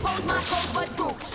pose my cold but groove.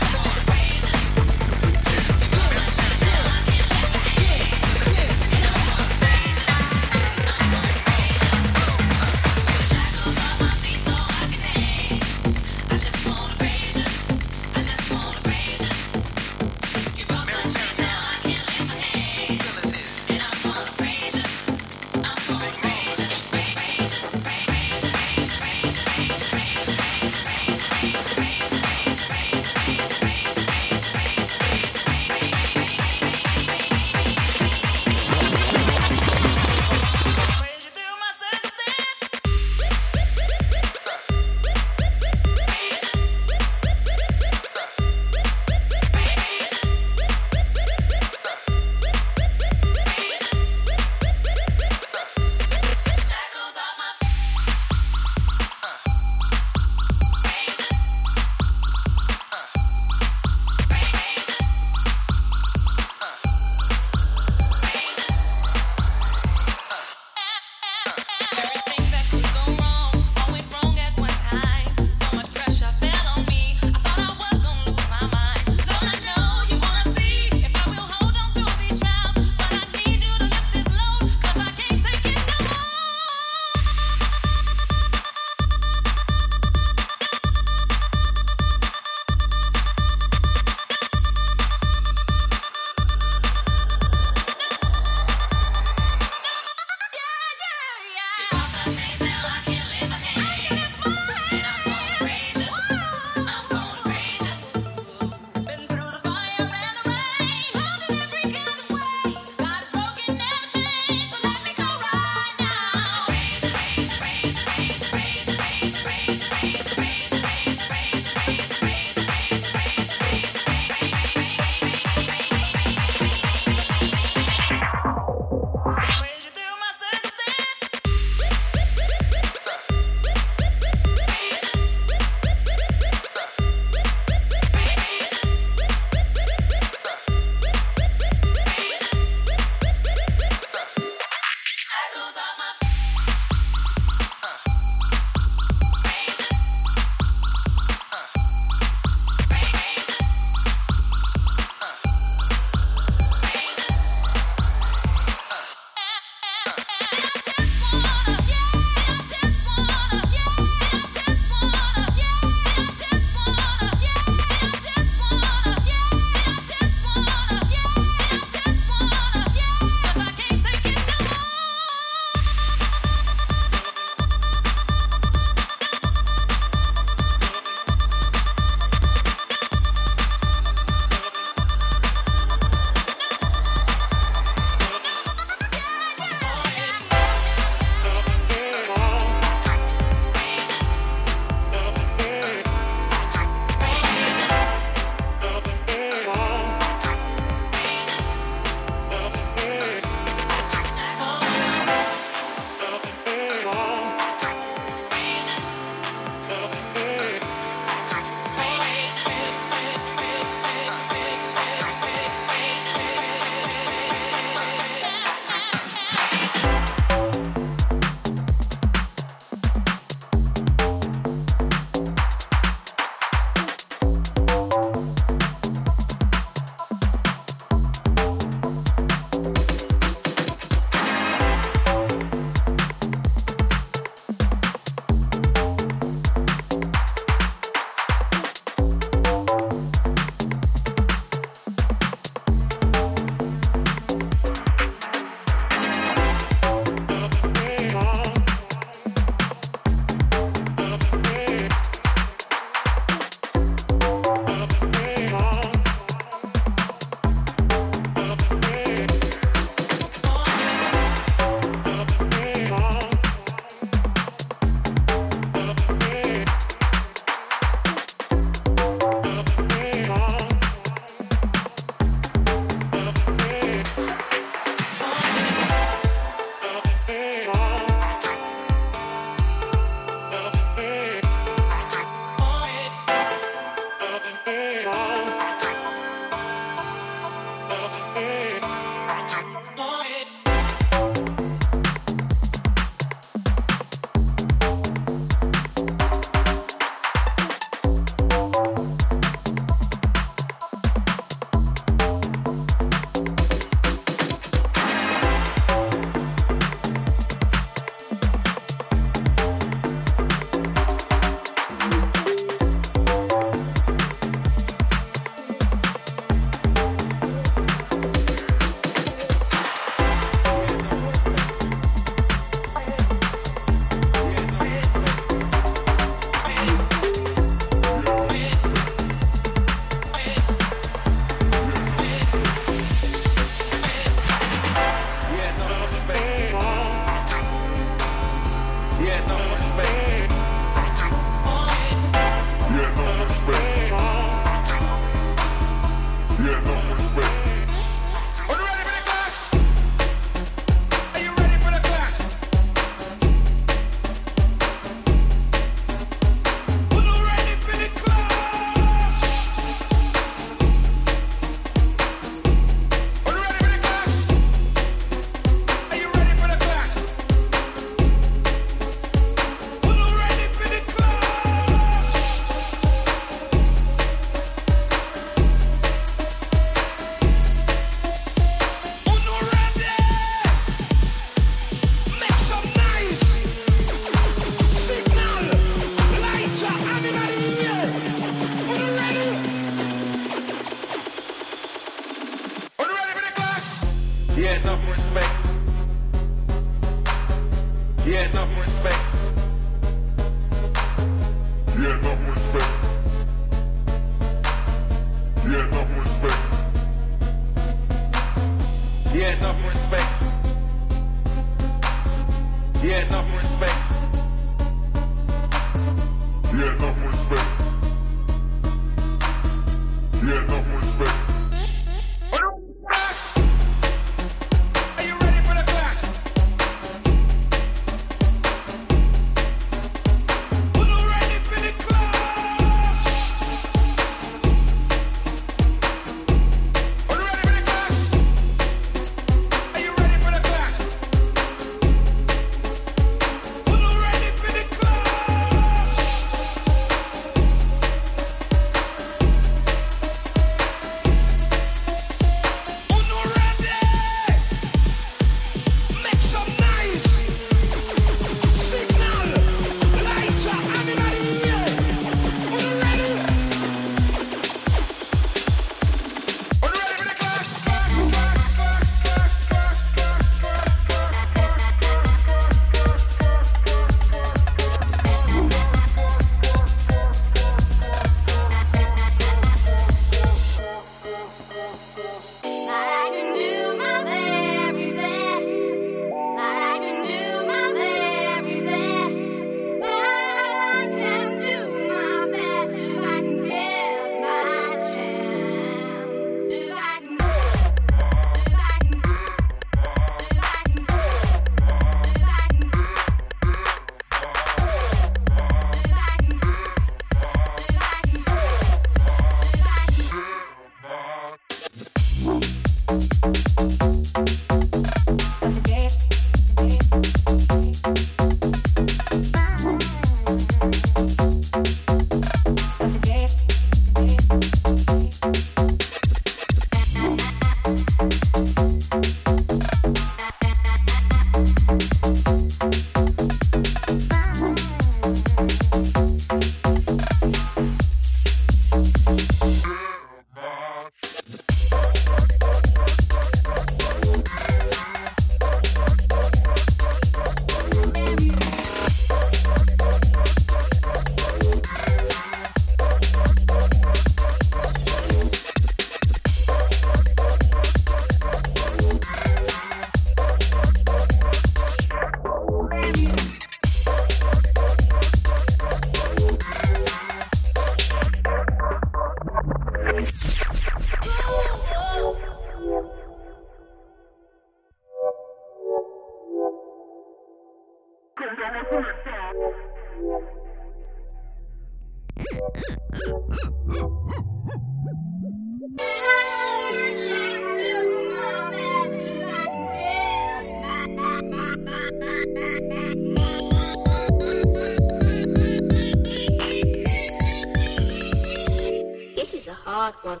Awkward.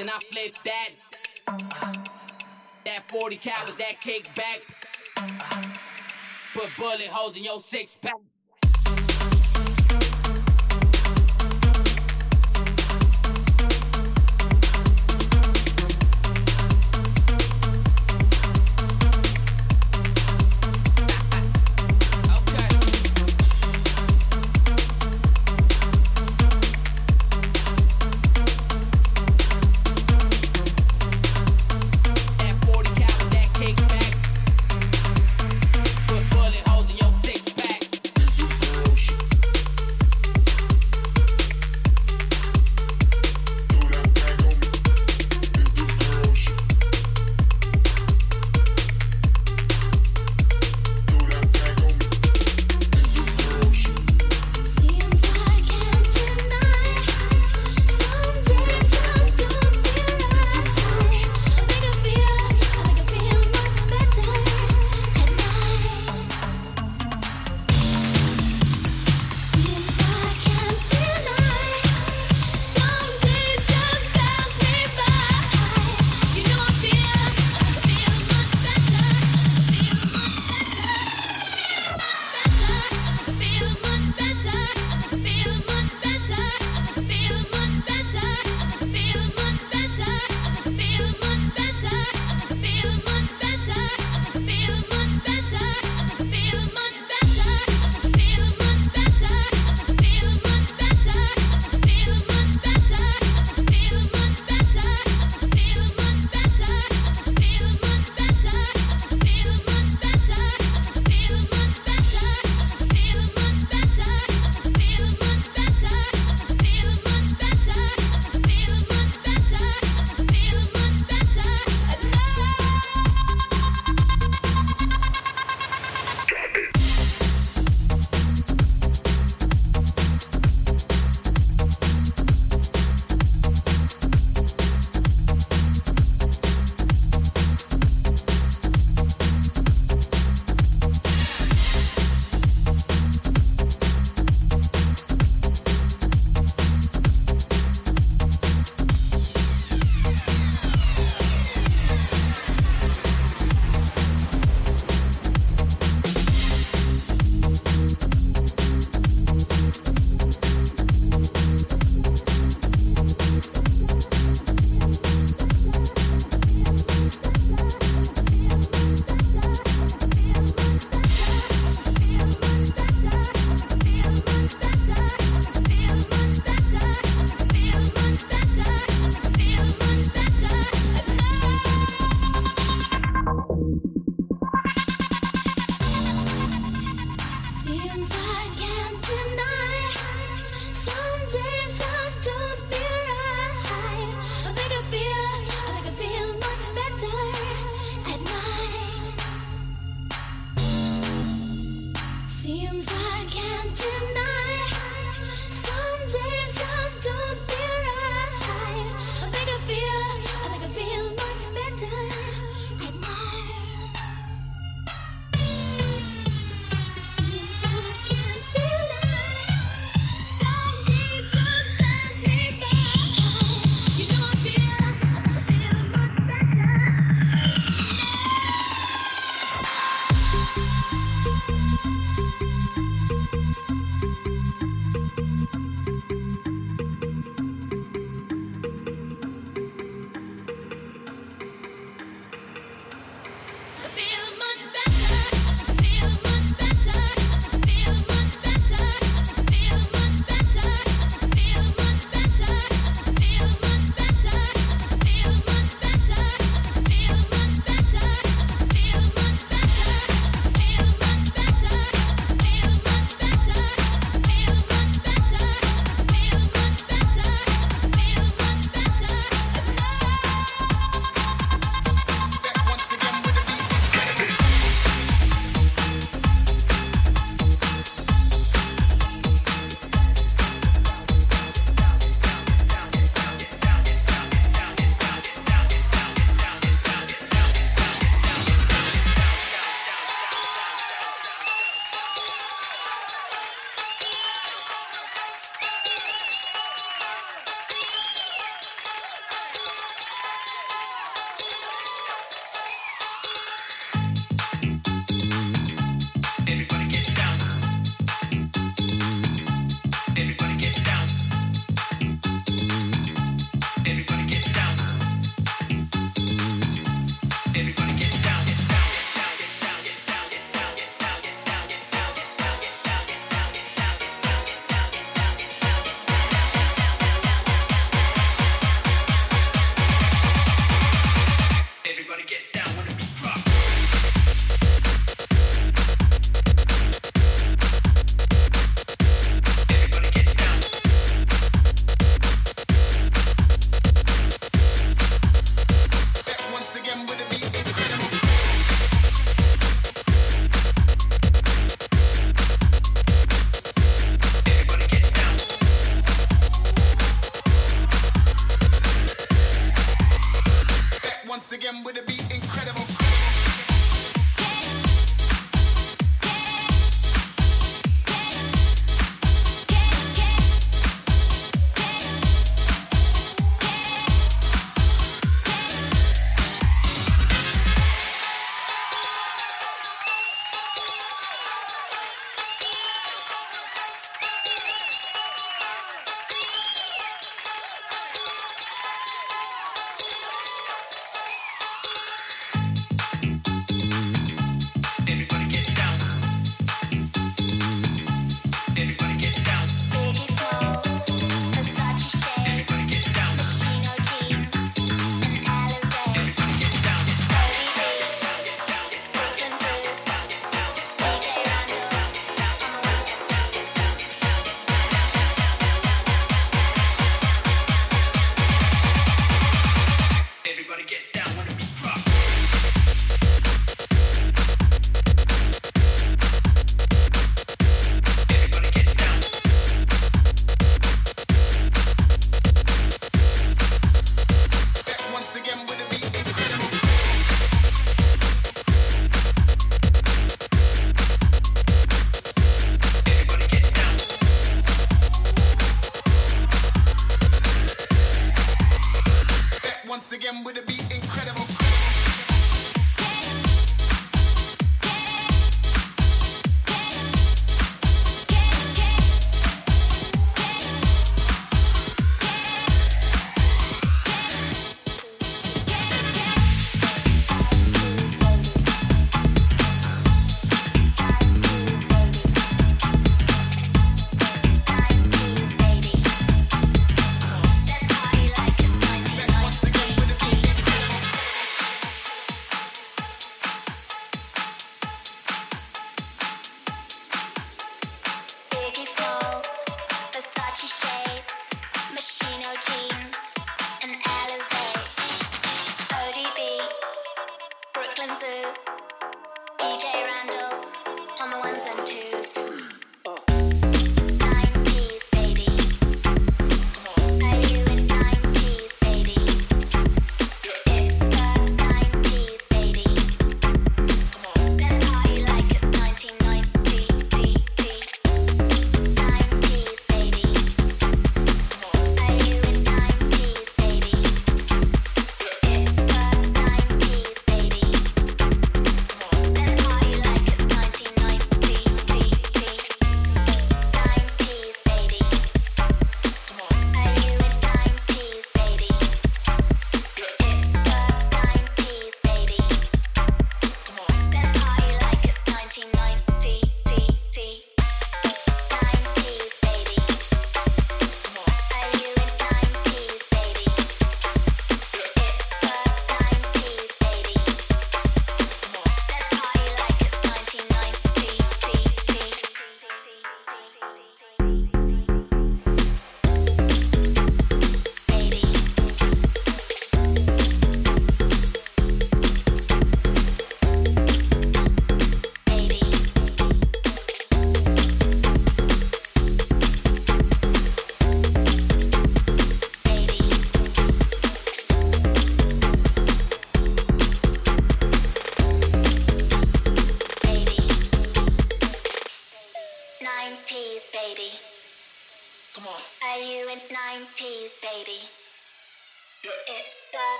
and I flip that. That 40 cal with that kickback. Put bullet holes in your six pack.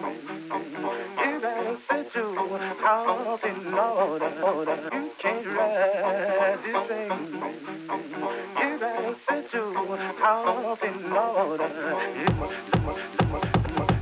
You better set your house in order. You can't ride this train. You better set your house in order. You